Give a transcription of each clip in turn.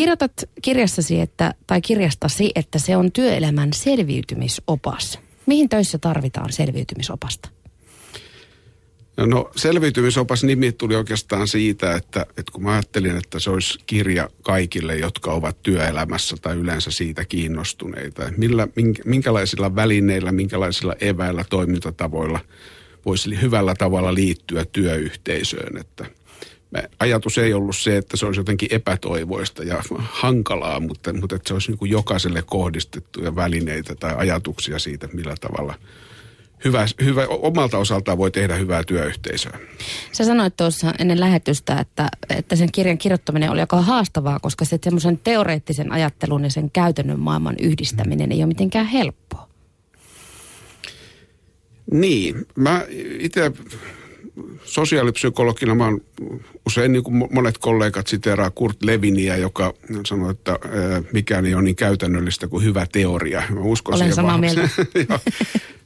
kirjoitat kirjassasi, että, tai kirjastasi, että se on työelämän selviytymisopas. Mihin töissä tarvitaan selviytymisopasta? No selviytymisopas nimi tuli oikeastaan siitä, että, että kun mä ajattelin, että se olisi kirja kaikille, jotka ovat työelämässä tai yleensä siitä kiinnostuneita. Millä, minkälaisilla välineillä, minkälaisilla eväillä, toimintatavoilla voisi hyvällä tavalla liittyä työyhteisöön. Että ajatus ei ollut se, että se olisi jotenkin epätoivoista ja hankalaa, mutta, mutta että se olisi niin jokaiselle kohdistettuja välineitä tai ajatuksia siitä, millä tavalla – hyvä, hyvä, omalta osaltaan voi tehdä hyvää työyhteisöä. Sä sanoit tuossa ennen lähetystä, että, että sen kirjan kirjoittaminen oli aika haastavaa, koska se semmoisen teoreettisen ajattelun ja sen käytännön maailman yhdistäminen ei ole mitenkään helppoa. Niin, mä itse sosiaalipsykologina mä oon usein niin kuin monet kollegat siteeraa Kurt Leviniä, joka sanoi, että mikään ei ole niin käytännöllistä kuin hyvä teoria. Mä uskon Olen samaa mieltä.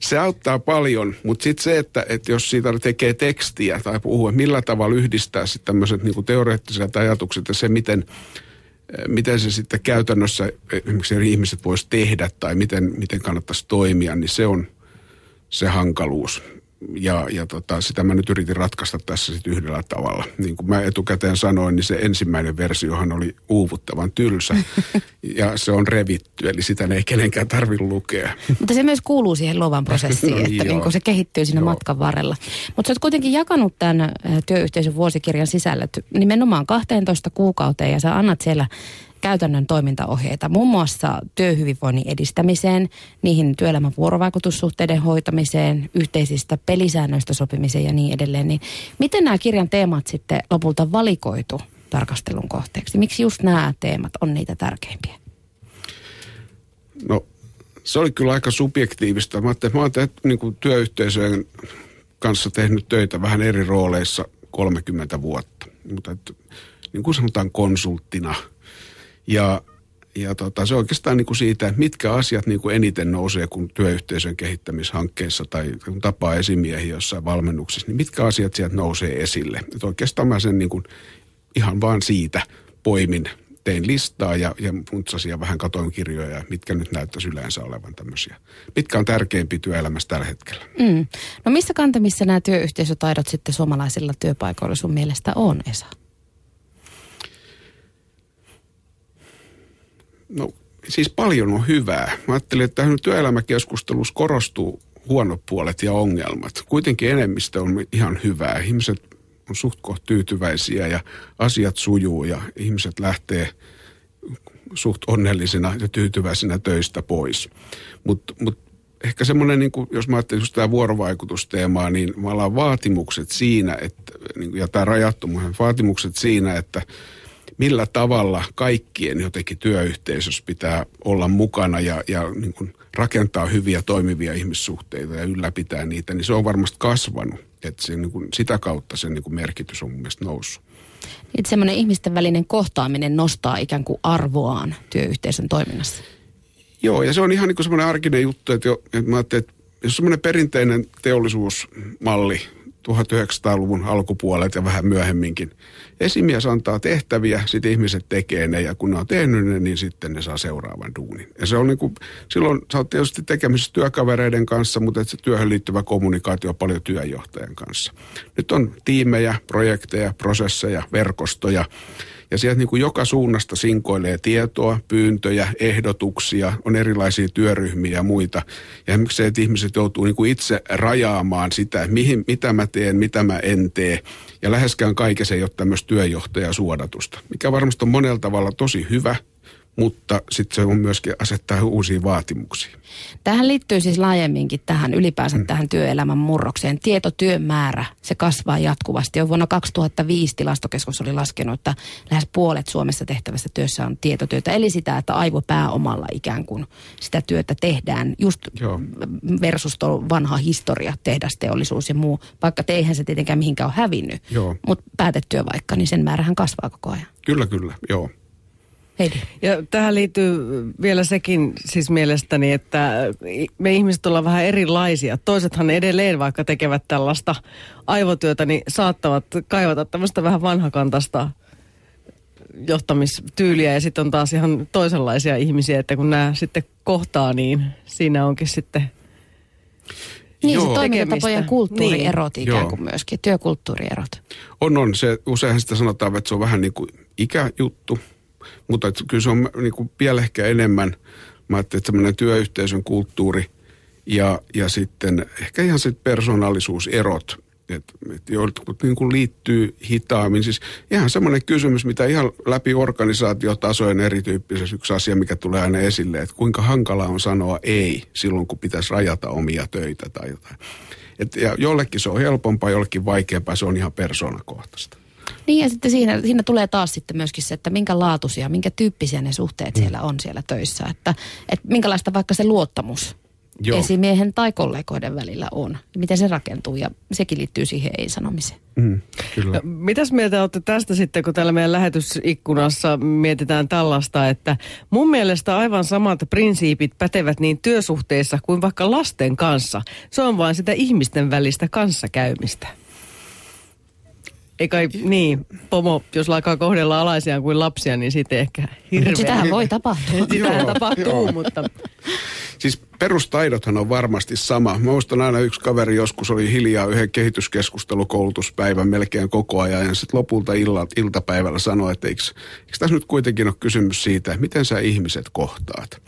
se auttaa paljon, mutta sitten se, että, että jos siitä tekee tekstiä tai puhuu, että millä tavalla yhdistää sitten tämmöiset niin teoreettiset ajatukset ja se, miten, miten se sitten käytännössä esimerkiksi eri ihmiset voisi tehdä tai miten, miten kannattaisi toimia, niin se on se hankaluus ja, ja tota, sitä mä nyt yritin ratkaista tässä sitten yhdellä tavalla. Niin kuin mä etukäteen sanoin, niin se ensimmäinen versiohan oli uuvuttavan tylsä ja se on revitty, eli sitä ei kenenkään tarvitse lukea. Mutta se myös kuuluu siihen luovan prosessiin, no, että niin se kehittyy siinä joo. matkan varrella. Mutta sä oot kuitenkin jakanut tämän työyhteisön vuosikirjan sisällöt nimenomaan 12 kuukauteen ja sä annat siellä käytännön toimintaohjeita, muun muassa työhyvinvoinnin edistämiseen, niihin työelämän vuorovaikutussuhteiden hoitamiseen, yhteisistä pelisäännöistä sopimiseen ja niin edelleen. Niin miten nämä kirjan teemat sitten lopulta valikoitu tarkastelun kohteeksi? Miksi just nämä teemat on niitä tärkeimpiä? No se oli kyllä aika subjektiivista. Mä että mä oon tehnyt, niin kuin työyhteisöjen kanssa tehnyt töitä vähän eri rooleissa 30 vuotta. Mutta että, niin kuin sanotaan konsulttina – ja, ja tota, se oikeastaan niin kuin siitä, että mitkä asiat niin kuin eniten nousee, kun työyhteisön kehittämishankkeissa tai kun tapaa esimiehiä jossain valmennuksessa, niin mitkä asiat sieltä nousee esille. Et oikeastaan mä sen niin kuin ihan vaan siitä poimin tein listaa ja, ja funtsasin vähän katoin kirjoja, mitkä nyt näyttäisi yleensä olevan tämmöisiä. Mitkä on tärkeimpiä työelämässä tällä hetkellä? Mm. No missä kantamissa nämä työyhteisötaidot sitten suomalaisilla työpaikoilla sun mielestä on, Esa? No siis paljon on hyvää. Mä ajattelin, että tähän työelämäkeskustelussa korostuu huonot puolet ja ongelmat. Kuitenkin enemmistö on ihan hyvää. Ihmiset on suht tyytyväisiä ja asiat sujuu ja ihmiset lähtee suht onnellisina ja tyytyväisinä töistä pois. Mutta mut ehkä semmoinen, niin jos mä ajattelin just tämä vuorovaikutusteemaa, niin mä ollaan vaatimukset siinä, että, niin ja tämä rajattomuus, vaatimukset siinä, että millä tavalla kaikkien jotenkin työyhteisössä pitää olla mukana ja, ja niin kuin rakentaa hyviä toimivia ihmissuhteita ja ylläpitää niitä, niin se on varmasti kasvanut. Että se, niin kuin, sitä kautta sen niin kuin merkitys on mun mielestä noussut. Että semmoinen ihmisten välinen kohtaaminen nostaa ikään kuin arvoaan työyhteisön toiminnassa. Joo, ja se on ihan niin kuin semmoinen arkinen juttu, että, jo, että mä että jos semmoinen perinteinen teollisuusmalli 1900-luvun alkupuolet ja vähän myöhemminkin. Esimies antaa tehtäviä, sitten ihmiset tekee ne ja kun ne on tehnyt ne, niin sitten ne saa seuraavan duunin. Ja se on niin kuin, silloin sä oot tietysti tekemisissä työkavereiden kanssa, mutta se työhön liittyvä kommunikaatio on paljon työnjohtajan kanssa. Nyt on tiimejä, projekteja, prosesseja, verkostoja ja sieltä niin kuin joka suunnasta sinkoilee tietoa, pyyntöjä, ehdotuksia, on erilaisia työryhmiä ja muita. Ja esimerkiksi se, että ihmiset joutuu niin kuin itse rajaamaan sitä, mihin, mitä mä teen, mitä mä en tee. Ja läheskään kaikessa ei ole tämmöistä työjohtajasuodatusta, mikä varmasti on monella tavalla tosi hyvä – mutta sitten se on myöskin asettaa uusia vaatimuksia. Tähän liittyy siis laajemminkin tähän ylipäänsä mm. tähän työelämän murrokseen. Tietotyön määrä, se kasvaa jatkuvasti. Jo vuonna 2005 tilastokeskus oli laskenut, että lähes puolet Suomessa tehtävästä työssä on tietotyötä. Eli sitä, että aivopääomalla ikään kuin sitä työtä tehdään. Just Joo. versus vanha historia, tehdasteollisuus ja muu. Vaikka teihän se tietenkään mihinkään ole hävinnyt. Mutta päätettyä vaikka, niin sen määrähän kasvaa koko ajan. Kyllä, kyllä, joo. Heidi. Ja tähän liittyy vielä sekin siis mielestäni, että me ihmiset ollaan vähän erilaisia. Toisethan edelleen, vaikka tekevät tällaista aivotyötä, niin saattavat kaivata tämmöistä vähän vanhakantasta johtamistyyliä ja sitten on taas ihan toisenlaisia ihmisiä, että kun nämä sitten kohtaa, niin siinä onkin sitten niin, Joo. se toimintatapojen kulttuurierot niin. ikään kuin Joo. myöskin, työkulttuurierot. On, on. Se, useinhan sitä sanotaan, että se on vähän niin kuin ikäjuttu, mutta kyllä se on niin kuin vielä ehkä enemmän, mä ajattelin, että semmoinen työyhteisön kulttuuri ja, ja sitten ehkä ihan se persoonallisuuserot, että et jotkut niin kuin liittyy hitaammin. Siis ihan semmoinen kysymys, mitä ihan läpi organisaatiotasojen erityyppisessä yksi asia, mikä tulee aina esille, että kuinka hankala on sanoa ei silloin, kun pitäisi rajata omia töitä tai jotain. Et, ja jollekin se on helpompaa, jollekin vaikeampaa, se on ihan persoonakohtaista. Niin ja sitten siinä, siinä tulee taas sitten myöskin se, että minkä laatuisia, minkä tyyppisiä ne suhteet mm. siellä on siellä töissä. Että, että minkälaista vaikka se luottamus Joo. esimiehen tai kollegoiden välillä on. Miten se rakentuu ja sekin liittyy siihen ei-sanomiseen. Mm, kyllä. No, mitäs mieltä olette tästä sitten, kun täällä meidän lähetysikkunassa mietitään tällaista, että mun mielestä aivan samat prinsiipit pätevät niin työsuhteissa kuin vaikka lasten kanssa. Se on vain sitä ihmisten välistä kanssakäymistä. Ei kai, niin, pomo, jos alkaa kohdella alaisiaan kuin lapsia, niin sitten ehkä hirveä. Sitähän voi tapahtua. Sitähän tapahtuu, mutta... Siis perustaidothan on varmasti sama. Mä muistan aina yksi kaveri joskus oli hiljaa yhden kehityskeskustelukoulutuspäivän melkein koko ajan. Ja sitten lopulta illa, iltapäivällä sanoi, että eikö, eikö tässä nyt kuitenkin ole kysymys siitä, miten sä ihmiset kohtaat.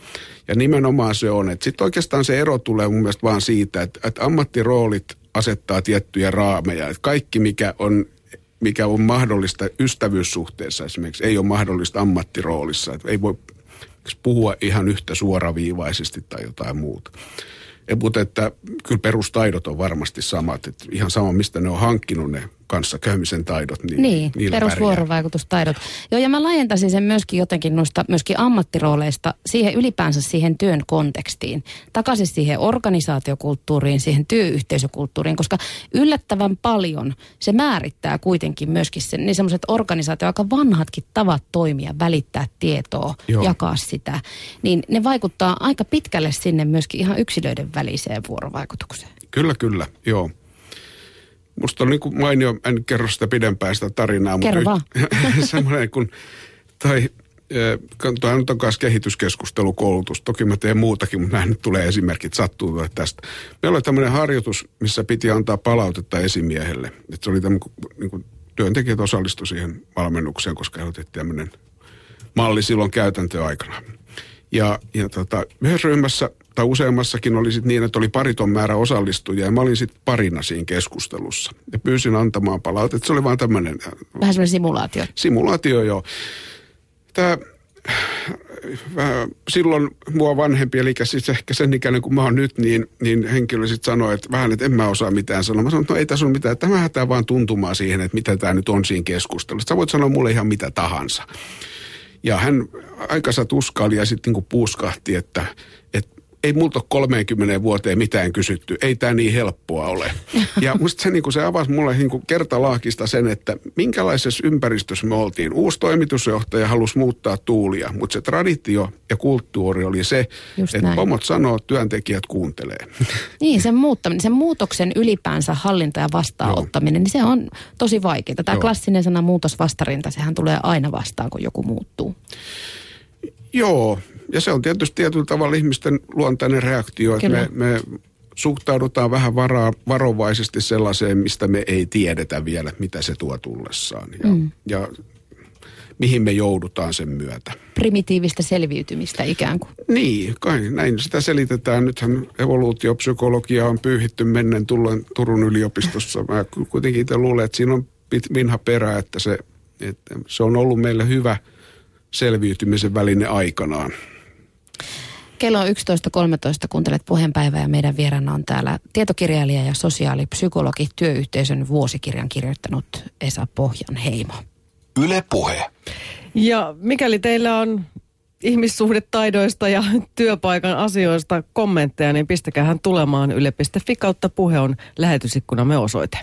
Ja nimenomaan se on, että sitten oikeastaan se ero tulee mun mielestä vaan siitä, että, että ammattiroolit asettaa tiettyjä raameja. Että kaikki, mikä on mikä on mahdollista ystävyyssuhteessa esimerkiksi, ei ole mahdollista ammattiroolissa. Että ei voi puhua ihan yhtä suoraviivaisesti tai jotain muuta. Mutta että kyllä perustaidot on varmasti samat. Että ihan sama, mistä ne on hankkinut ne kanssakäymisen taidot. Niin, niin perusvuorovaikutustaidot. Joo, ja mä laajentaisin sen myöskin jotenkin noista myöskin ammattirooleista siihen ylipäänsä siihen työn kontekstiin. Takaisin siihen organisaatiokulttuuriin, siihen työyhteisökulttuuriin, koska yllättävän paljon se määrittää kuitenkin myöskin sen, niin semmoiset organisaatio, aika vanhatkin tavat toimia, välittää tietoa, Joo. jakaa sitä, niin ne vaikuttaa aika pitkälle sinne myöskin ihan yksilöiden väliseen vuorovaikutukseen. Kyllä, kyllä, joo. Musta on niin kuin mainio, en kerro sitä pidempään sitä tarinaa, kerro mutta semmoinen kun, tai Tuo nyt on myös kehityskeskustelukoulutus. Toki mä teen muutakin, mutta näin nyt tulee esimerkit sattuu tästä. Meillä oli tämmöinen harjoitus, missä piti antaa palautetta esimiehelle. Että se oli tämmöinen, niin kuin työntekijät osallistuivat siihen valmennukseen, koska he otettiin tämmöinen malli silloin käytäntöaikana. Ja, ja tota, yhdessä ryhmässä tai useammassakin oli sit niin, että oli pariton määrä osallistujia ja mä olin sitten parina siinä keskustelussa. Ja pyysin antamaan palautetta. Se oli vaan tämmöinen... Äh, Vähän semmoinen simulaatio. Simulaatio, joo. Tämä silloin mua vanhempi, eli siis ehkä sen ikäinen kuin mä oon nyt, niin, niin henkilö sitten sanoi, että vähän, että en mä osaa mitään sanoa. Mä sanoin, että no ei tässä ole mitään, tämä hätää vaan tuntumaan siihen, että mitä tämä nyt on siinä keskustelussa. Sä voit sanoa mulle ihan mitä tahansa. Ja hän aikansa tuskaili ja sitten niin puuskahti, että, että ei multa ole 30 vuoteen mitään kysytty. Ei tämä niin helppoa ole. Ja musta se, niin se avasi mulle niin kertalaakista sen, että minkälaisessa ympäristössä me oltiin. Uusi toimitusjohtaja halusi muuttaa tuulia, mutta se traditio ja kulttuuri oli se, Just että näin. pomot sanoo, työntekijät kuuntelee. Niin, sen muuttaminen, sen muutoksen ylipäänsä hallinta ja vastaanottaminen, niin se on tosi vaikeaa. Tämä Joo. klassinen sana muutosvastarinta, sehän tulee aina vastaan, kun joku muuttuu. Joo, ja se on tietysti tietyllä tavalla ihmisten luontainen reaktio, että me, me suhtaudutaan vähän varaa, varovaisesti sellaiseen, mistä me ei tiedetä vielä, mitä se tuo tullessaan. Ja, mm. ja mihin me joudutaan sen myötä. Primitiivistä selviytymistä ikään kuin. Niin, kai näin sitä selitetään. Nythän evoluutiopsykologia on pyyhitty mennen tullen Turun yliopistossa. Mä kuitenkin itse luulen, että siinä on minha perä, että se, että se on ollut meille hyvä selviytymisen väline aikanaan. Kello on 11.13, kuuntelet puheenpäivää ja meidän vieraana on täällä tietokirjailija ja sosiaalipsykologi työyhteisön vuosikirjan kirjoittanut Esa Pohjanheimo. Yle Puhe. Ja mikäli teillä on ihmissuhdetaidoista ja työpaikan asioista kommentteja, niin pistäkäähän tulemaan yle.fi kautta puhe on lähetysikkunamme osoite.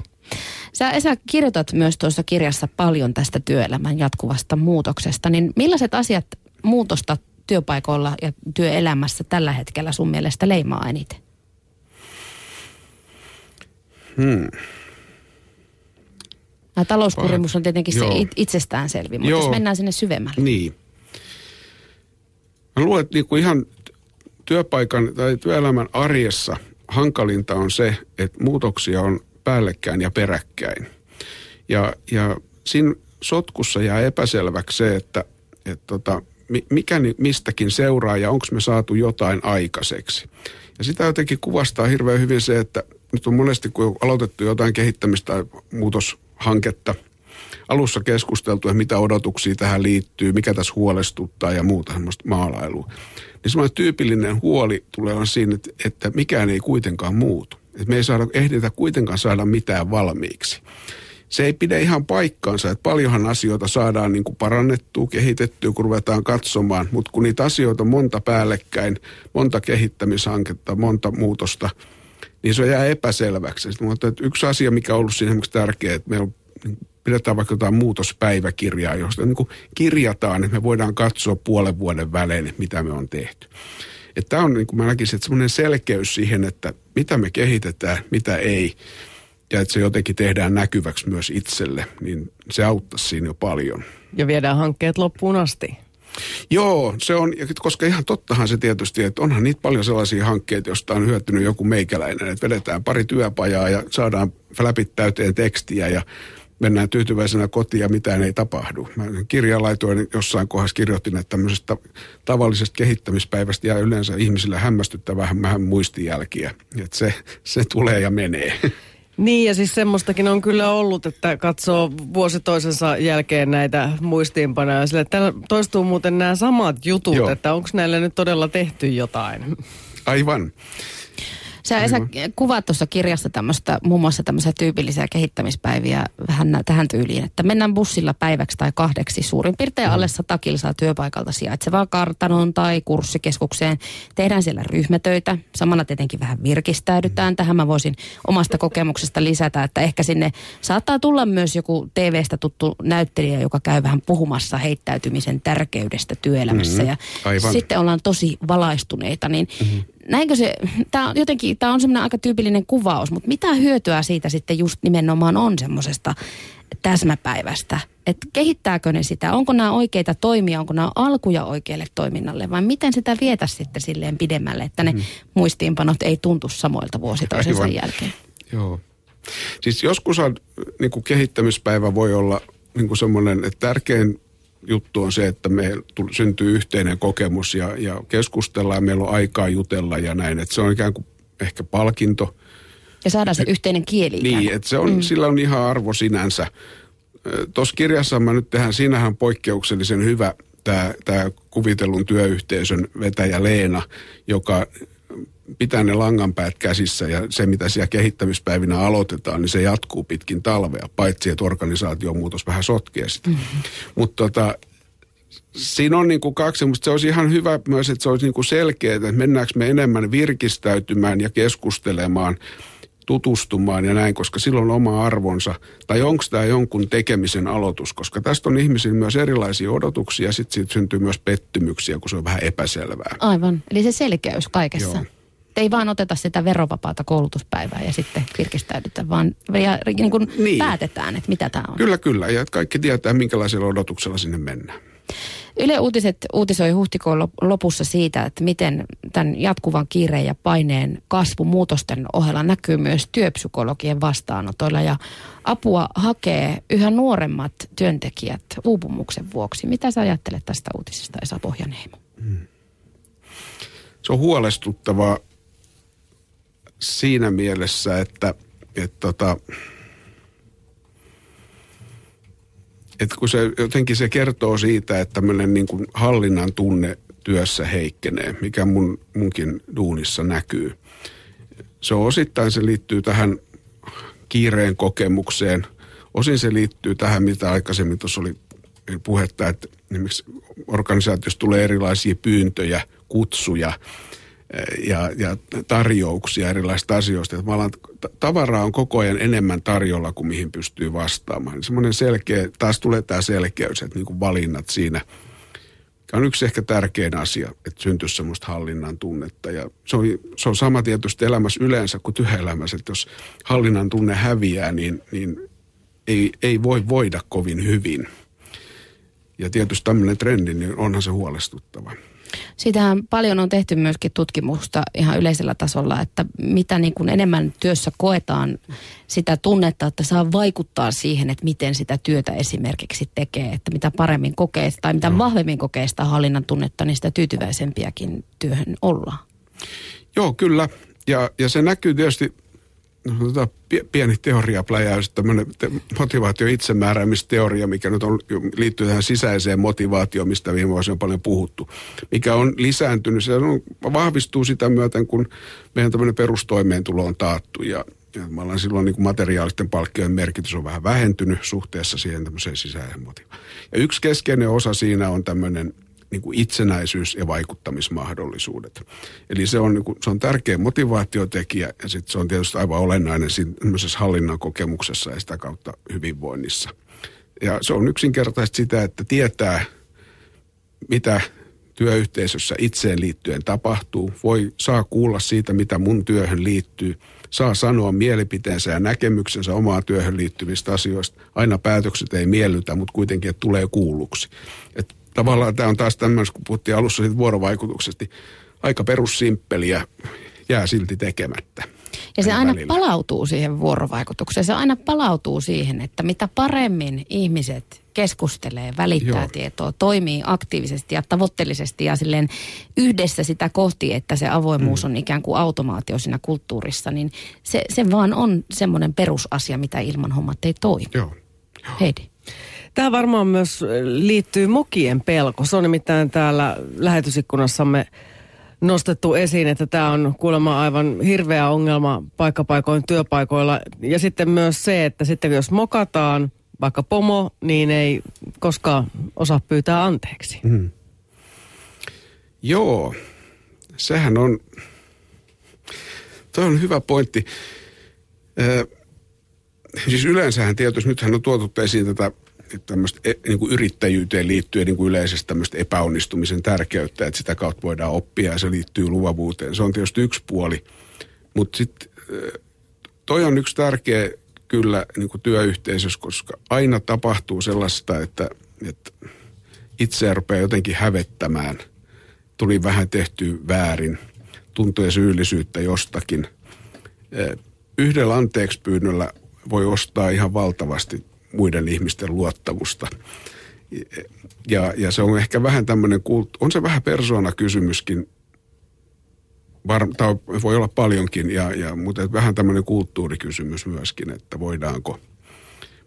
Sä Esa kirjoitat myös tuossa kirjassa paljon tästä työelämän jatkuvasta muutoksesta, niin millaiset asiat muutosta työpaikoilla ja työelämässä tällä hetkellä sun mielestä leimaa eniten? Hmm. Ja talouskurimus on tietenkin Joo. se itsestäänselvi, mutta Joo. jos mennään sinne syvemmälle. Niin. Mä luulen, että niin kuin ihan työpaikan tai työelämän arjessa hankalinta on se, että muutoksia on päällekkäin ja peräkkäin. Ja, ja siinä sotkussa jää epäselväksi se, että, että tota, mikä mistäkin seuraa ja onko me saatu jotain aikaiseksi. Ja sitä jotenkin kuvastaa hirveän hyvin se, että nyt on monesti, kun on aloitettu jotain kehittämistä tai muutoshanketta, alussa keskusteltu, että mitä odotuksia tähän liittyy, mikä tässä huolestuttaa ja muuta semmoista maalailua. Niin semmoinen tyypillinen huoli tulee on siinä, että, että mikään ei kuitenkaan muutu. Että me ei saada, ehditä kuitenkaan saada mitään valmiiksi se ei pidä ihan paikkaansa, että paljonhan asioita saadaan niin kuin parannettua, kehitettyä, kun ruvetaan katsomaan, mutta kun niitä asioita on monta päällekkäin, monta kehittämishanketta, monta muutosta, niin se jää epäselväksi. Mutta että yksi asia, mikä on ollut siinä esimerkiksi tärkeä, että meillä pidetään vaikka jotain muutospäiväkirjaa, josta niin kuin kirjataan, että me voidaan katsoa puolen vuoden välein, mitä me on tehty. Tämä on, niin kuin mä näkisin, että semmoinen selkeys siihen, että mitä me kehitetään, mitä ei – ja että se jotenkin tehdään näkyväksi myös itselle, niin se auttaisi siinä jo paljon. Ja viedään hankkeet loppuun asti. Joo, se on, koska ihan tottahan se tietysti, että onhan niitä paljon sellaisia hankkeita, joista on hyötynyt joku meikäläinen, että vedetään pari työpajaa ja saadaan läpi täyteen tekstiä ja mennään tyytyväisenä kotiin ja mitään ei tapahdu. Mä laitoin jossain kohdassa kirjoitin, että tämmöisestä tavallisesta kehittämispäivästä jää yleensä ihmisille hämmästyttävän vähän muistijälkiä. Että se, se tulee ja menee. Niin ja siis semmoistakin on kyllä ollut, että katsoo vuosi toisensa jälkeen näitä muistiinpanoja. Sille, täällä toistuu muuten nämä samat jutut, Joo. että onko näille nyt todella tehty jotain. Aivan. Sä Esa kuvaat tuossa kirjassa tämmöistä, muun muassa tämmöisiä tyypillisiä kehittämispäiviä vähän tähän tyyliin, että mennään bussilla päiväksi tai kahdeksi suurin piirtein alle sata kilsaa työpaikalta sijaitsevaan kartanoon tai kurssikeskukseen. Tehdään siellä ryhmätöitä, samalla tietenkin vähän virkistäydytään. Tähän mä voisin omasta kokemuksesta lisätä, että ehkä sinne saattaa tulla myös joku TV-stä tuttu näyttelijä, joka käy vähän puhumassa heittäytymisen tärkeydestä työelämässä. Mm-hmm. Ja Aivan. sitten ollaan tosi valaistuneita, niin mm-hmm näinkö se, tämä on jotenkin, tämä on semmoinen aika tyypillinen kuvaus, mutta mitä hyötyä siitä sitten just nimenomaan on semmoisesta täsmäpäivästä? Että kehittääkö ne sitä? Onko nämä oikeita toimia? Onko nämä alkuja oikealle toiminnalle? Vai miten sitä vietä sitten silleen pidemmälle, että ne mm. muistiinpanot ei tuntu samoilta vuosi toisensa Aivan. jälkeen? Joo. Siis joskus on, niin kuin kehittämispäivä voi olla niin kuin semmoinen, että tärkein juttu on se, että me syntyy yhteinen kokemus ja, ja keskustellaan ja meillä on aikaa jutella ja näin. Että se on ikään kuin ehkä palkinto. Ja saadaan se yhteinen kieli. Niin, että se on, mm. sillä on ihan arvo sinänsä. Tuossa kirjassa mä nyt tehdään, siinähän poikkeuksellisen hyvä tämä kuvitellun työyhteisön vetäjä Leena, joka pitää ne langanpäät käsissä ja se, mitä siellä kehittämispäivinä aloitetaan, niin se jatkuu pitkin talvea, paitsi että organisaatiomuutos vähän sotkee sitä. Mm-hmm. Mutta tota, siinä on niin kuin kaksi, mutta se olisi ihan hyvä myös, että se olisi niin kuin selkeää, että mennäänkö me enemmän virkistäytymään ja keskustelemaan, tutustumaan ja näin, koska silloin on oma arvonsa. Tai onko tämä jonkun tekemisen aloitus, koska tästä on ihmisillä myös erilaisia odotuksia ja sitten siitä syntyy myös pettymyksiä, kun se on vähän epäselvää. Aivan, eli se selkeys kaikessa. Joo ei vaan oteta sitä verovapaata koulutuspäivää ja sitten virkistäydytä, vaan ja, niin kuin niin. päätetään, että mitä tämä on. Kyllä, kyllä. Ja kaikki tietää, minkälaisella odotuksella sinne mennään. Yle Uutiset uutisoi huhtikuun lopussa siitä, että miten tämän jatkuvan kiireen ja paineen kasvu muutosten ohella näkyy myös työpsykologien vastaanotoilla ja apua hakee yhä nuoremmat työntekijät uupumuksen vuoksi. Mitä sä ajattelet tästä uutisesta, Esa Pohjanheimo? Hmm. Se on huolestuttavaa siinä mielessä, että, että tota, että kun se jotenkin se kertoo siitä, että tämmöinen niin kuin hallinnan tunne työssä heikkenee, mikä mun, munkin duunissa näkyy. Se on osittain, se liittyy tähän kiireen kokemukseen. Osin se liittyy tähän, mitä aikaisemmin tuossa oli puhetta, että esimerkiksi organisaatiossa tulee erilaisia pyyntöjä, kutsuja – ja, ja tarjouksia erilaisista asioista. Että tavaraa on koko ajan enemmän tarjolla kuin mihin pystyy vastaamaan. Semmoinen selkeä, taas tulee tämä selkeys, että niin kuin valinnat siinä on yksi ehkä tärkein asia, että syntyisi semmoista hallinnan tunnetta. Ja se on, se on sama tietysti elämässä yleensä kuin työelämässä, että jos hallinnan tunne häviää, niin, niin ei, ei voi voida kovin hyvin. Ja tietysti tämmöinen trendi, niin onhan se huolestuttava. Siitähän paljon on tehty myöskin tutkimusta ihan yleisellä tasolla, että mitä niin kuin enemmän työssä koetaan sitä tunnetta, että saa vaikuttaa siihen, että miten sitä työtä esimerkiksi tekee, että mitä paremmin kokee tai mitä no. vahvemmin kokee sitä hallinnan tunnetta, niin sitä tyytyväisempiäkin työhön ollaan. Joo, kyllä. Ja, ja se näkyy tietysti tota, pieni teoriapläjäys, tämmöinen motivaatio itsemääräämisteoria, mikä nyt on, liittyy tähän sisäiseen motivaatioon, mistä viime vuosina on paljon puhuttu, mikä on lisääntynyt. Se on, vahvistuu sitä myöten, kun meidän tämmöinen perustoimeentulo on taattu ja, ja silloin niin materiaalisten palkkioiden merkitys on vähän vähentynyt suhteessa siihen tämmöiseen sisäiseen motivaatioon. Ja yksi keskeinen osa siinä on tämmöinen niin kuin itsenäisyys ja vaikuttamismahdollisuudet. Eli se on, niin kuin, se on tärkeä motivaatiotekijä ja sitten se on tietysti aivan olennainen siinä hallinnan kokemuksessa ja sitä kautta hyvinvoinnissa. Ja se on yksinkertaisesti sitä, että tietää, mitä työyhteisössä itseen liittyen tapahtuu. Voi, saa kuulla siitä, mitä mun työhön liittyy. Saa sanoa mielipiteensä ja näkemyksensä omaa työhön liittyvistä asioista. Aina päätökset ei miellytä, mutta kuitenkin, että tulee kuulluksi. Et tavallaan tämä on taas tämmöinen, kun puhuttiin alussa siitä vuorovaikutuksesta, aika perussimppeliä jää silti tekemättä. Ja se aina välillä. palautuu siihen vuorovaikutukseen. Se aina palautuu siihen, että mitä paremmin ihmiset keskustelee, välittää Joo. tietoa, toimii aktiivisesti ja tavoitteellisesti ja silleen yhdessä sitä kohti, että se avoimuus mm. on ikään kuin automaatio siinä kulttuurissa, niin se, se vaan on semmoinen perusasia, mitä ilman hommat ei toimi. Joo. Joo. Heidi. Tämä varmaan myös liittyy mokien pelko. Se on nimittäin täällä lähetysikkunassamme nostettu esiin, että tämä on kuulemma aivan hirveä ongelma paikkapaikoin työpaikoilla. Ja sitten myös se, että sitten jos mokataan vaikka pomo, niin ei koskaan osaa pyytää anteeksi. Mm. Joo, sehän on, toi on hyvä pointti. Ö, siis yleensähän tietysti, nythän on tuotu esiin tätä tämmöistä e, niin kuin yrittäjyyteen liittyen niin kuin yleisesti tämmöistä epäonnistumisen tärkeyttä, että sitä kautta voidaan oppia ja se liittyy luovuuteen. Se on tietysti yksi puoli, mutta sitten toi on yksi tärkeä kyllä niin kuin työyhteisössä, koska aina tapahtuu sellaista, että, että itseä rupeaa jotenkin hävettämään. Tuli vähän tehty väärin, tuntee syyllisyyttä jostakin. Yhdellä anteeksi pyynnöllä voi ostaa ihan valtavasti muiden ihmisten luottamusta. Ja, ja se on ehkä vähän tämmöinen, on se vähän persoonakysymyskin, tai voi olla paljonkin, ja, ja, mutta vähän tämmöinen kulttuurikysymys myöskin, että voidaanko,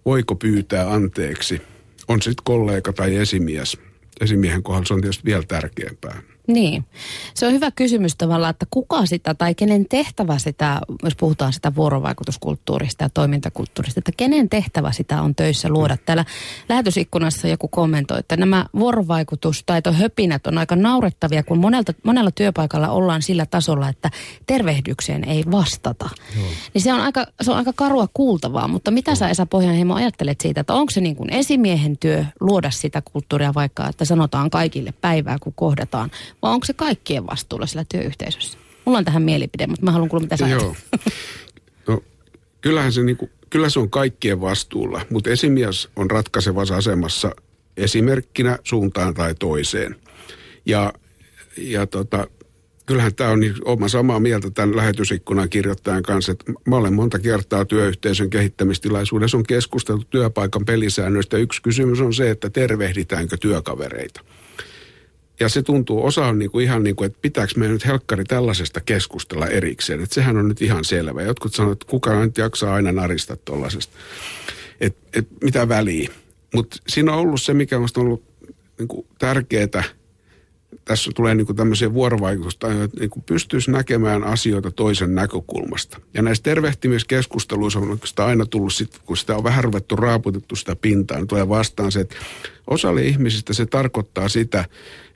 voiko pyytää anteeksi, on sitten kollega tai esimies. Esimiehen kohdalla se on tietysti vielä tärkeämpää. Niin. Se on hyvä kysymys tavallaan, että kuka sitä tai kenen tehtävä sitä, jos puhutaan sitä vuorovaikutuskulttuurista ja toimintakulttuurista, että kenen tehtävä sitä on töissä luoda. Mm. Täällä lähetysikkunassa joku kommentoi, että nämä vuorovaikutustaitohöpinät on aika naurettavia, kun monelta, monella työpaikalla ollaan sillä tasolla, että tervehdykseen ei vastata. Joo. Niin se on, aika, se on aika karua kuultavaa, mutta mitä Joo. sä Esa Pohjanheimo ajattelet siitä, että onko se niin kuin esimiehen työ luoda sitä kulttuuria vaikka, että sanotaan kaikille päivää, kun kohdataan, vai onko se kaikkien vastuulla sillä työyhteisössä? Mulla on tähän mielipide, mutta mä haluan kuulla, mitä sä Joo. No, kyllähän se, niin kuin, kyllä se on kaikkien vastuulla, mutta esimies on ratkaisevassa asemassa esimerkkinä suuntaan tai toiseen. Ja, ja tota, kyllähän tämä on, niin, olen samaa mieltä tämän lähetysikkunan kirjoittajan kanssa, että mä olen monta kertaa työyhteisön kehittämistilaisuudessa on keskusteltu työpaikan pelisäännöistä. Yksi kysymys on se, että tervehditäänkö työkavereita. Ja se tuntuu, osa on niin kuin ihan niin kuin, että pitääkö meidän nyt helkkari tällaisesta keskustella erikseen. Että sehän on nyt ihan selvä. Jotkut sanoo, että kuka nyt jaksaa aina narista tuollaisesta. Että et, mitä väliä. Mutta siinä on ollut se, mikä on ollut niin kuin tärkeää – tässä tulee niin kuin tämmöisiä vuorovaikutusta, että niin kuin pystyisi näkemään asioita toisen näkökulmasta. Ja näissä tervehtimiskeskusteluissa on oikeastaan aina tullut, sit, kun sitä on vähän ruvettu raaputettu sitä pintaa, niin tulee vastaan se, että osalle ihmisistä se tarkoittaa sitä,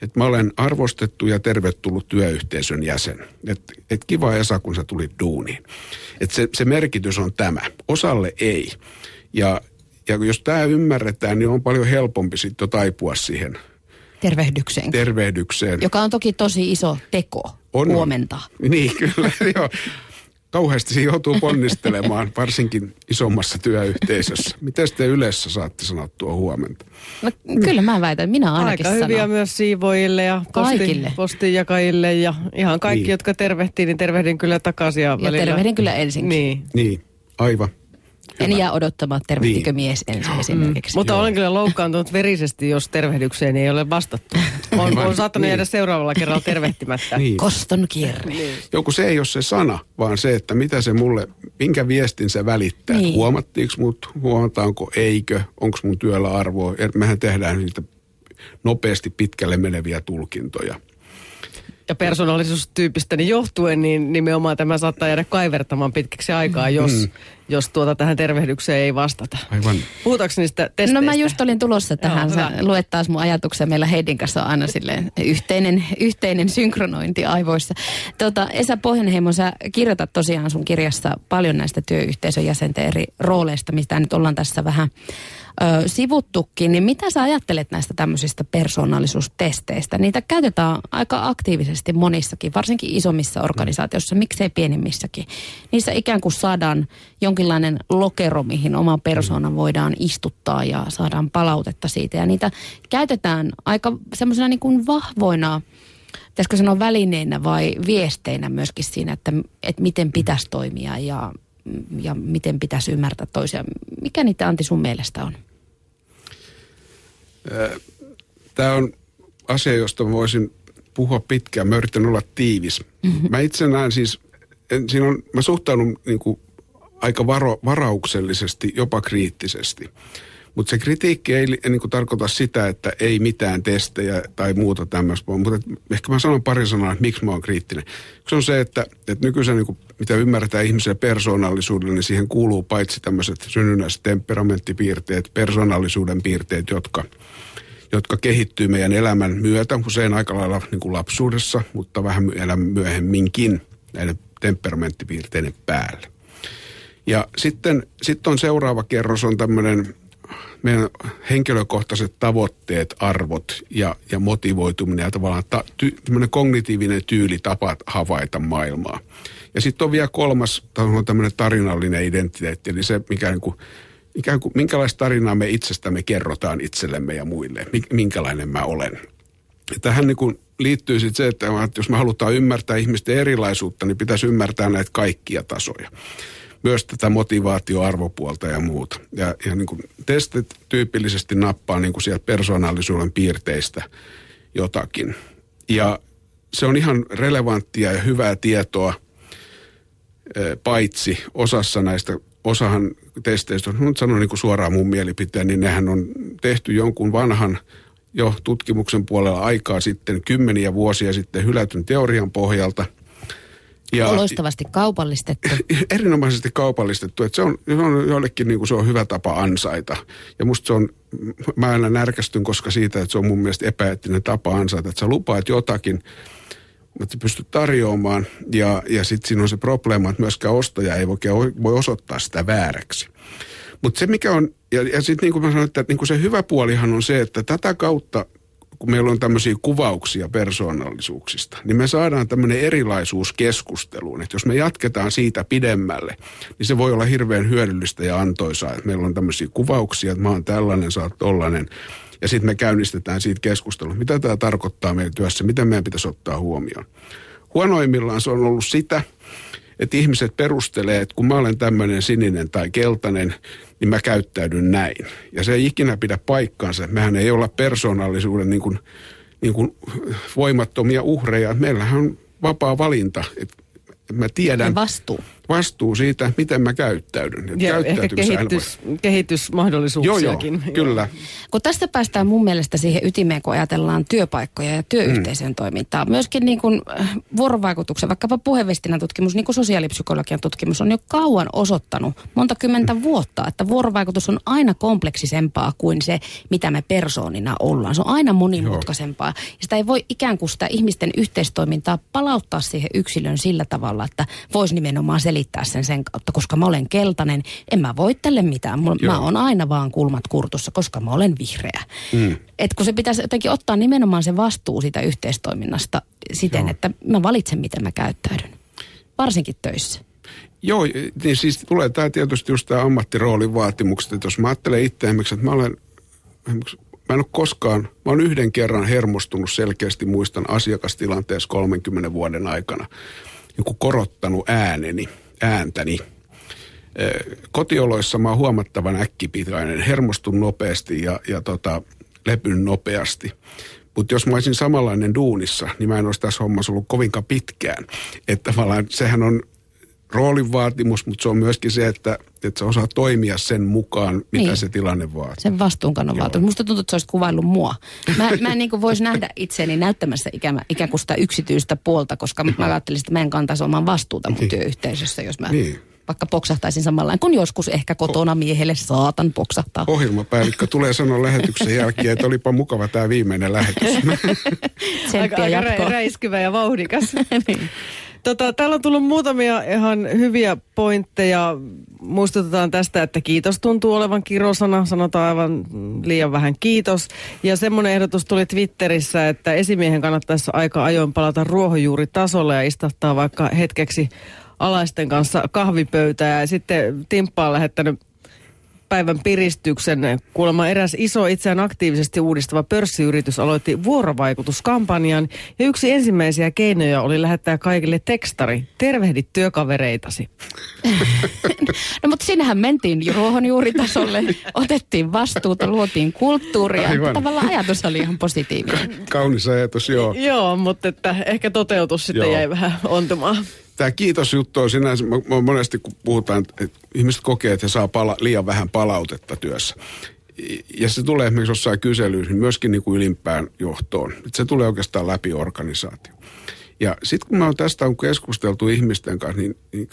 että mä olen arvostettu ja tervetullut työyhteisön jäsen. Että et kiva Esa, kun sä tulit duuniin. Että se, se merkitys on tämä. Osalle ei. Ja, ja jos tämä ymmärretään, niin on paljon helpompi sitten taipua siihen – tervehdykseen. Tervehdykseen. Joka on toki tosi iso teko on, huomenta. Niin, kyllä, joo. kauheasti siinä joutuu ponnistelemaan, varsinkin isommassa työyhteisössä. Miten te yleensä saatte sanottua huomenta? No, kyllä mä väitän, minä ainakin Aika hyviä sanon. myös siivoojille ja posti, Kaikille. postinjakajille ja ihan kaikki, Niin. jotka tervehtii, niin tervehdin kyllä takaisin. Ja, Ja välillä- tervehdin kyllä ensinkin. Niin. Niin, aivan. En jää odottamaan, tervehtikö Niin. mies ensin esimerkiksi. Mutta olen kyllä loukkaantunut verisesti, jos tervehdykseen ei ole vastattu. On, Aivan. on saattanut Niin. jäädä seuraavalla kerralla tervehtimättä. Niin. Koston kierre. Joku se ei ole se sana, vaan se, että mitä se mulle, minkä viestin se välittää. Niin. Niin. Huomattiinko mut, huomataanko, eikö, onko mun työllä arvoa. Mehän tehdään niitä nopeasti pitkälle meneviä tulkintoja. Ja persoonallisuustyypistäni johtuen, niin nimenomaan tämä saattaa jäädä kaivertamaan pitkäksi aikaa, jos, mm. Jos tuota tähän tervehdykseen ei vastata. Aivan. Puhutaanko niistä testeistä? No mä just olin tulossa tähän. Joo, Sä luet taas mun ajatuksia. Meillä Heidin kanssa on aina silleen yhteinen, yhteinen synkronointi aivoissa. Tota, Esa Pohjanheimo, sä kirjoitat tosiaan sun kirjassa paljon näistä työyhteisön jäsenten eri rooleista, mistä nyt ollaan tässä vähän ö, sivuttukin. Niin mitä sä ajattelet näistä tämmöisistä persoonallisuustesteistä? Niitä käytetään aika aktiivisesti monissakin, varsinkin isommissa organisaatioissa, miksei pienimmissäkin. Niissä ikään kuin saadaan jonkinlainen lokero, mihin oma persona voidaan istuttaa ja saadaan palautetta siitä. Ja niitä käytetään aika semmoisena niin kuin vahvoina, pitäisikö sanoa välineinä vai viesteinä myöskin siinä, että, että miten pitäisi toimia ja, ja miten pitäisi ymmärtää toisia. Mikä niitä Antti sun mielestä on? Tämä on asia, josta voisin puhua pitkään. Mä yritän olla tiivis. Mm-hmm. Mä itse näen siis, en, siinä on, mä suhtaudun niin kuin aika varo, varauksellisesti, jopa kriittisesti. Mutta se kritiikki ei niin kuin tarkoita sitä, että ei mitään testejä tai muuta tämmöistä. Mutta ehkä mä sanon pari sanaa, että miksi mä oon kriittinen. Se on se, että, että nykyisen, niin kuin, mitä ymmärretään ihmisen persoonallisuudelle, niin siihen kuuluu paitsi tämmöiset synnynnäiset temperamenttipiirteet, persoonallisuuden piirteet, jotka jotka kehittyy meidän elämän myötä, usein aika lailla niin kuin lapsuudessa, mutta vähän elämän myöhemminkin näiden temperamenttipiirteiden päälle. Ja sitten, sitten on seuraava kerros on tämmöinen meidän henkilökohtaiset tavoitteet, arvot ja, ja motivoituminen ja tavallaan ta, ty, kognitiivinen tyyli tapa havaita maailmaa. Ja sitten on vielä kolmas on tämmöinen tarinallinen identiteetti, eli se, mikä niin kuin, ikään kuin, minkälaista tarinaa me itsestämme kerrotaan itsellemme ja muille, mi- minkälainen mä olen. Ja tähän niin kuin liittyy sitten se, että jos me halutaan ymmärtää ihmisten erilaisuutta, niin pitäisi ymmärtää näitä kaikkia tasoja. Myös tätä motivaatioarvopuolta ja muuta. Ja, ja niin kuin testit tyypillisesti nappaa niin kuin sieltä persoonallisuuden piirteistä jotakin. Ja se on ihan relevanttia ja hyvää tietoa, eh, paitsi osassa näistä, osahan testeistä, nyt sanon niin kuin suoraan mun mielipiteen, niin nehän on tehty jonkun vanhan jo tutkimuksen puolella aikaa sitten, kymmeniä vuosia sitten hylätyn teorian pohjalta. Ja, Loistavasti kaupallistettu. erinomaisesti kaupallistettu, että se on, se on joillekin niin kuin se on hyvä tapa ansaita. Ja musta se on, mä aina närkästyn, koska siitä, että se on mun mielestä epäeettinen tapa ansaita, että sä lupaat jotakin, mutta pystyt tarjoamaan ja, ja sitten siinä on se probleema, että myöskään ostaja ei voi, voi osoittaa sitä vääräksi. Mutta se mikä on, ja, ja sitten niin kuin mä sanoin, että niin kuin se hyvä puolihan on se, että tätä kautta, kun meillä on tämmöisiä kuvauksia persoonallisuuksista, niin me saadaan tämmöinen erilaisuus keskusteluun. Että jos me jatketaan siitä pidemmälle, niin se voi olla hirveän hyödyllistä ja antoisaa. Että meillä on tämmöisiä kuvauksia, että mä oon tällainen, sä oot tollainen. Ja sitten me käynnistetään siitä keskustelua. Mitä tämä tarkoittaa meidän työssä, miten meidän pitäisi ottaa huomioon. Huonoimmillaan se on ollut sitä, että ihmiset perustelee, että kun mä olen tämmöinen sininen tai keltainen, niin mä käyttäydyn näin. Ja se ei ikinä pidä paikkaansa. Mehän ei olla persoonallisuuden niin kuin, niin kuin voimattomia uhreja. Meillähän on vapaa valinta. Että mä tiedän ja vastuu. Vastuu siitä, miten mä käyttäydyn. Ja ehkä kehitys, kehitysmahdollisuuksiakin. Joo, joo, kyllä. Kun tästä päästään mun mielestä siihen ytimeen, kun ajatellaan työpaikkoja ja työyhteisön mm. toimintaa. Myöskin niin kuin vuorovaikutuksen, vaikkapa puhevestinän tutkimus, niin kuin sosiaalipsykologian tutkimus on jo kauan osoittanut, monta kymmentä mm. vuotta, että vuorovaikutus on aina kompleksisempaa kuin se, mitä me persoonina ollaan. Se on aina monimutkaisempaa. Joo. Ja sitä ei voi ikään kuin sitä ihmisten yhteistoimintaa palauttaa siihen yksilön sillä tavalla, että voisi nimenomaan selittää sen sen kautta, koska mä olen keltainen, en mä voi tälle mitään. Mä, mä oon aina vaan kulmat kurtussa, koska mä olen vihreä. Mm. Et kun se pitäisi jotenkin ottaa nimenomaan se vastuu siitä yhteistoiminnasta siten, Joo. että mä valitsen, miten mä käyttäydyn. Varsinkin töissä. Joo, niin siis tulee tämä tietysti just tämä ammattiroolin vaatimukset, että jos mä ajattelen itse että mä olen, mä en ole koskaan, mä olen yhden kerran hermostunut selkeästi, muistan asiakastilanteessa 30 vuoden aikana, niin korottanut ääneni, ääntäni. Kotioloissa mä oon huomattavan äkkipikainen, hermostun nopeasti ja, ja tota, lepyn nopeasti. Mutta jos mä olisin samanlainen duunissa, niin mä en olisi tässä hommassa ollut kovinkaan pitkään. Että sehän on roolin vaatimus, mutta se on myöskin se, että, että sä osaa toimia sen mukaan, mitä niin. se tilanne vaatii. Sen vastuunkannon vaatimus. Musta tuntuu, että se olisi kuvaillut mua. Mä, mä en niin voisi nähdä itseäni näyttämässä ikään, ikään kuin sitä yksityistä puolta, koska mä ajattelisin, että mä en kantaisi oman vastuuta mun niin. työyhteisössä, jos mä niin vaikka poksahtaisin samalla kuin joskus ehkä kotona miehelle saatan poksahtaa. Ohjelmapäällikkö tulee sanoa lähetyksen jälkeen, että olipa mukava tämä viimeinen lähetys. aika, aika räiskyvä ja vauhdikas. niin. Tota, täällä on tullut muutamia ihan hyviä pointteja. Muistutetaan tästä, että kiitos tuntuu olevan kirosana. Sanotaan aivan liian vähän kiitos. Ja semmoinen ehdotus tuli Twitterissä, että esimiehen kannattaisi aika ajoin palata ruohonjuuritasolle ja istahtaa vaikka hetkeksi alaisten kanssa kahvipöytää. Ja sitten Timppa on lähettänyt päivän piristyksen. Kuulemma eräs iso itseään aktiivisesti uudistava pörssiyritys aloitti vuorovaikutuskampanjan ja yksi ensimmäisiä keinoja oli lähettää kaikille tekstari. Tervehdi työkavereitasi. no mutta sinähän mentiin ruohonjuuritasolle, otettiin vastuuta, luotiin kulttuuria. Aivan. Tavallaan ajatus oli ihan positiivinen. Kaunis ajatus, joo. joo, mutta että ehkä toteutus sitten joo. jäi vähän ontumaan tämä kiitosjuttu on sinänsä, monesti kun puhutaan, että ihmiset kokee, että he saa pala, liian vähän palautetta työssä. Ja se tulee esimerkiksi jossain kyselyihin myöskin niin kuin ylimpään johtoon. Että se tulee oikeastaan läpi organisaatio. Ja sitten kun me on tästä on keskusteltu ihmisten kanssa, niin, niin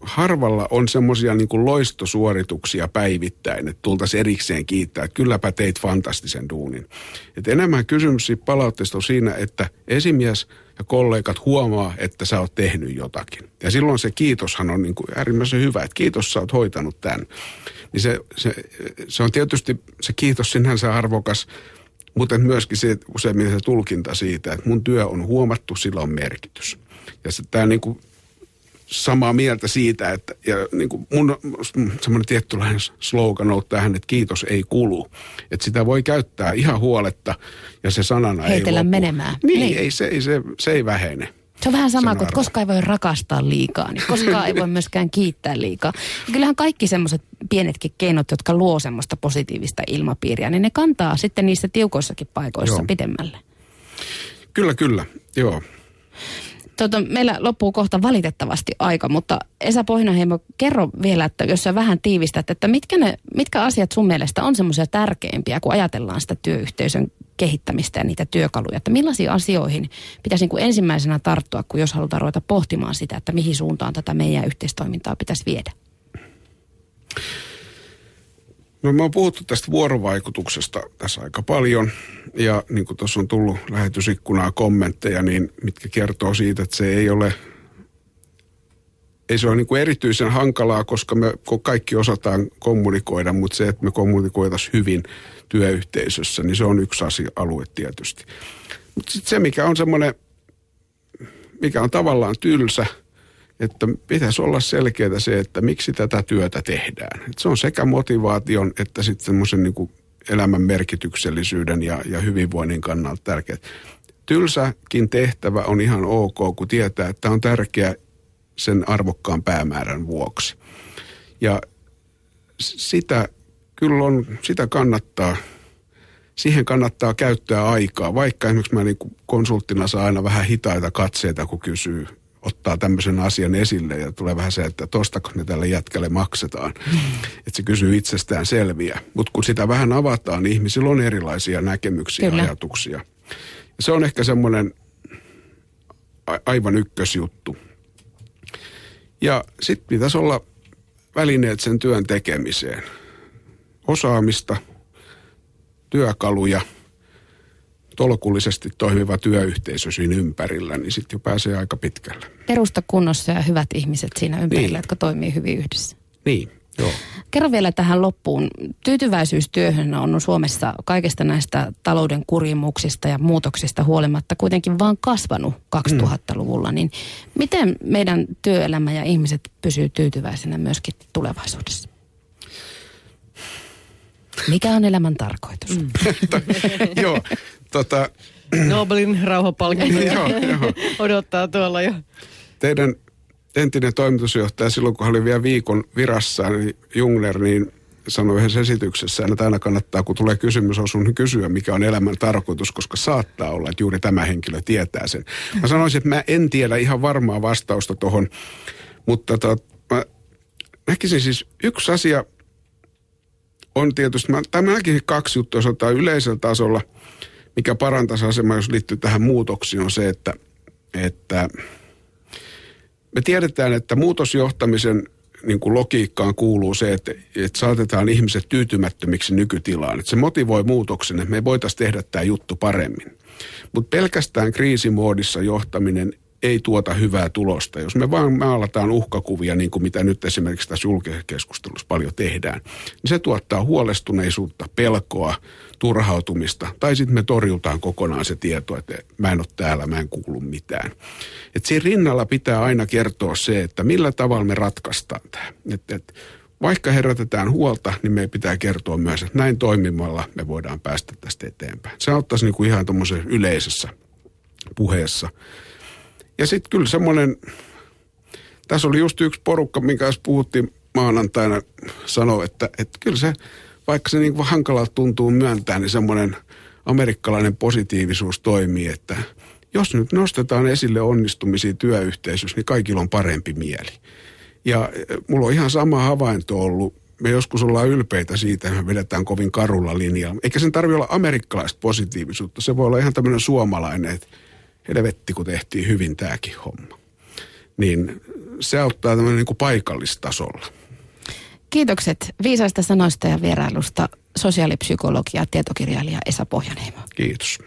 harvalla on semmoisia niin loistosuorituksia päivittäin, että tultaisiin erikseen kiittää, että kylläpä teit fantastisen duunin. Et enemmän kysymys palautteesta on siinä, että esimies ja kollegat huomaa, että sä oot tehnyt jotakin. Ja silloin se kiitoshan on niin kuin äärimmäisen hyvä, että kiitos sä oot hoitanut tämän. Niin se, se, se on tietysti se kiitos sinänsä arvokas, mutta myöskin se, useimmin se tulkinta siitä, että mun työ on huomattu, sillä on merkitys. Ja se, tämä niin kuin samaa mieltä siitä, että ja niin kuin mun semmoinen tiettylainen slogan on tähän, että kiitos ei kulu. Että sitä voi käyttää ihan huoletta ja se sanana Heitellä ei lopu. menemään. Niin, niin. Ei, se, ei, se, se ei vähene. Se on vähän sama kuin, että koskaan ei voi rakastaa liikaa, niin koskaan ei voi myöskään kiittää liikaa. Ja kyllähän kaikki semmoiset pienetkin keinot, jotka luo semmoista positiivista ilmapiiriä, niin ne kantaa sitten niissä tiukoissakin paikoissa Joo. pidemmälle. Kyllä, kyllä. Joo. Tota, meillä loppuu kohta valitettavasti aika, mutta Esa Pohjanaheimo, kerro vielä, että jos sä vähän tiivistät, että mitkä, ne, mitkä asiat sun mielestä on semmoisia tärkeimpiä, kun ajatellaan sitä työyhteisön kehittämistä ja niitä työkaluja, että millaisiin asioihin pitäisi niin kuin ensimmäisenä tarttua, kun jos halutaan ruveta pohtimaan sitä, että mihin suuntaan tätä meidän yhteistoimintaa pitäisi viedä? No me on puhuttu tästä vuorovaikutuksesta tässä aika paljon ja niin kuin tuossa on tullut lähetysikkunaa kommentteja, niin mitkä kertoo siitä, että se ei ole ei se ole niin kuin erityisen hankalaa, koska me kaikki osataan kommunikoida, mutta se, että me kommunikoitaisiin hyvin työyhteisössä, niin se on yksi asia, alue tietysti. Mutta sitten se, mikä on semmoinen, mikä on tavallaan tylsä – että pitäisi olla selkeää se, että miksi tätä työtä tehdään. Että se on sekä motivaation että sitten semmoisen niin elämän merkityksellisyyden ja, ja hyvinvoinnin kannalta tärkeää. Tylsäkin tehtävä on ihan ok, kun tietää, että on tärkeä sen arvokkaan päämäärän vuoksi. Ja sitä kyllä on, sitä kannattaa, siihen kannattaa käyttää aikaa, vaikka esimerkiksi mä niin konsulttina saa aina vähän hitaita katseita, kun kysyy ottaa tämmöisen asian esille ja tulee vähän se, että tostako ne tälle jätkälle maksetaan. Mm. Että se kysyy itsestään selviä. Mutta kun sitä vähän avataan, niin ihmisillä on erilaisia näkemyksiä ja ajatuksia. Ja se on ehkä semmoinen aivan ykkösjuttu. Ja sitten pitäisi olla välineet sen työn tekemiseen. Osaamista, työkaluja – tolkullisesti toimiva työyhteisö siinä ympärillä, niin sitten jo pääsee aika pitkälle. Perusta kunnossa ja hyvät ihmiset siinä ympärillä, niin. jotka toimii hyvin yhdessä. Niin. Joo. Kerro vielä tähän loppuun. Tyytyväisyys työhön on Suomessa kaikista näistä talouden kurimuksista ja muutoksista huolimatta kuitenkin vaan kasvanut 2000-luvulla. Niin miten meidän työelämä ja ihmiset pysyy tyytyväisenä myöskin tulevaisuudessa? Mikä on elämän tarkoitus? Mm. Joo, tota... Nobelin rauhapalkinto odottaa tuolla jo. Teidän entinen toimitusjohtaja silloin, kun hän oli vielä viikon virassa, niin Jungner, niin sanoi yhdessä esityksessä, että aina kannattaa, kun tulee kysymys, on sun kysyä, mikä on elämän tarkoitus, koska saattaa olla, että juuri tämä henkilö tietää sen. Mä sanoisin, että mä en tiedä ihan varmaa vastausta tuohon, mutta to, mä näkisin siis yksi asia on tietysti, mä, tai mä näkisin kaksi juttua, jos ottaa yleisellä tasolla, mikä parantaisi asemaa, jos liittyy tähän muutoksiin, on se, että, että me tiedetään, että muutosjohtamisen niin kuin logiikkaan kuuluu se, että, että saatetaan ihmiset tyytymättömiksi nykytilaan. Että se motivoi muutoksen, että me voitaisiin tehdä tämä juttu paremmin. Mutta pelkästään kriisimoodissa johtaminen ei tuota hyvää tulosta. Jos me vaan maalataan uhkakuvia, niin kuin mitä nyt esimerkiksi tässä julkisessa keskustelussa paljon tehdään, niin se tuottaa huolestuneisuutta, pelkoa, turhautumista. Tai sitten me torjutaan kokonaan se tieto, että mä en ole täällä, mä en kuulu mitään. Et siinä rinnalla pitää aina kertoa se, että millä tavalla me ratkaistaan tämä. Et, et, vaikka herätetään huolta, niin meidän pitää kertoa myös, että näin toimimalla me voidaan päästä tästä eteenpäin. Se auttaisi niin kuin ihan tuommoisessa yleisessä puheessa. Ja sitten kyllä semmoinen, tässä oli just yksi porukka, minkä kanssa puhuttiin maanantaina, sanoi, että, että kyllä se, vaikka se niin hankalalta tuntuu myöntää, niin semmoinen amerikkalainen positiivisuus toimii, että jos nyt nostetaan esille onnistumisia työyhteisössä, niin kaikilla on parempi mieli. Ja eh, mulla on ihan sama havainto ollut. Me joskus ollaan ylpeitä siitä, että me vedetään kovin karulla linjalla. Eikä sen tarvitse olla amerikkalaista positiivisuutta. Se voi olla ihan tämmöinen suomalainen, että helvetti kun tehtiin hyvin tämäkin homma. Niin se auttaa tämmöinen niin kuin paikallistasolla. Kiitokset viisaista sanoista ja vierailusta sosiaalipsykologia tietokirjailija Esa Pohjaneimo. Kiitos.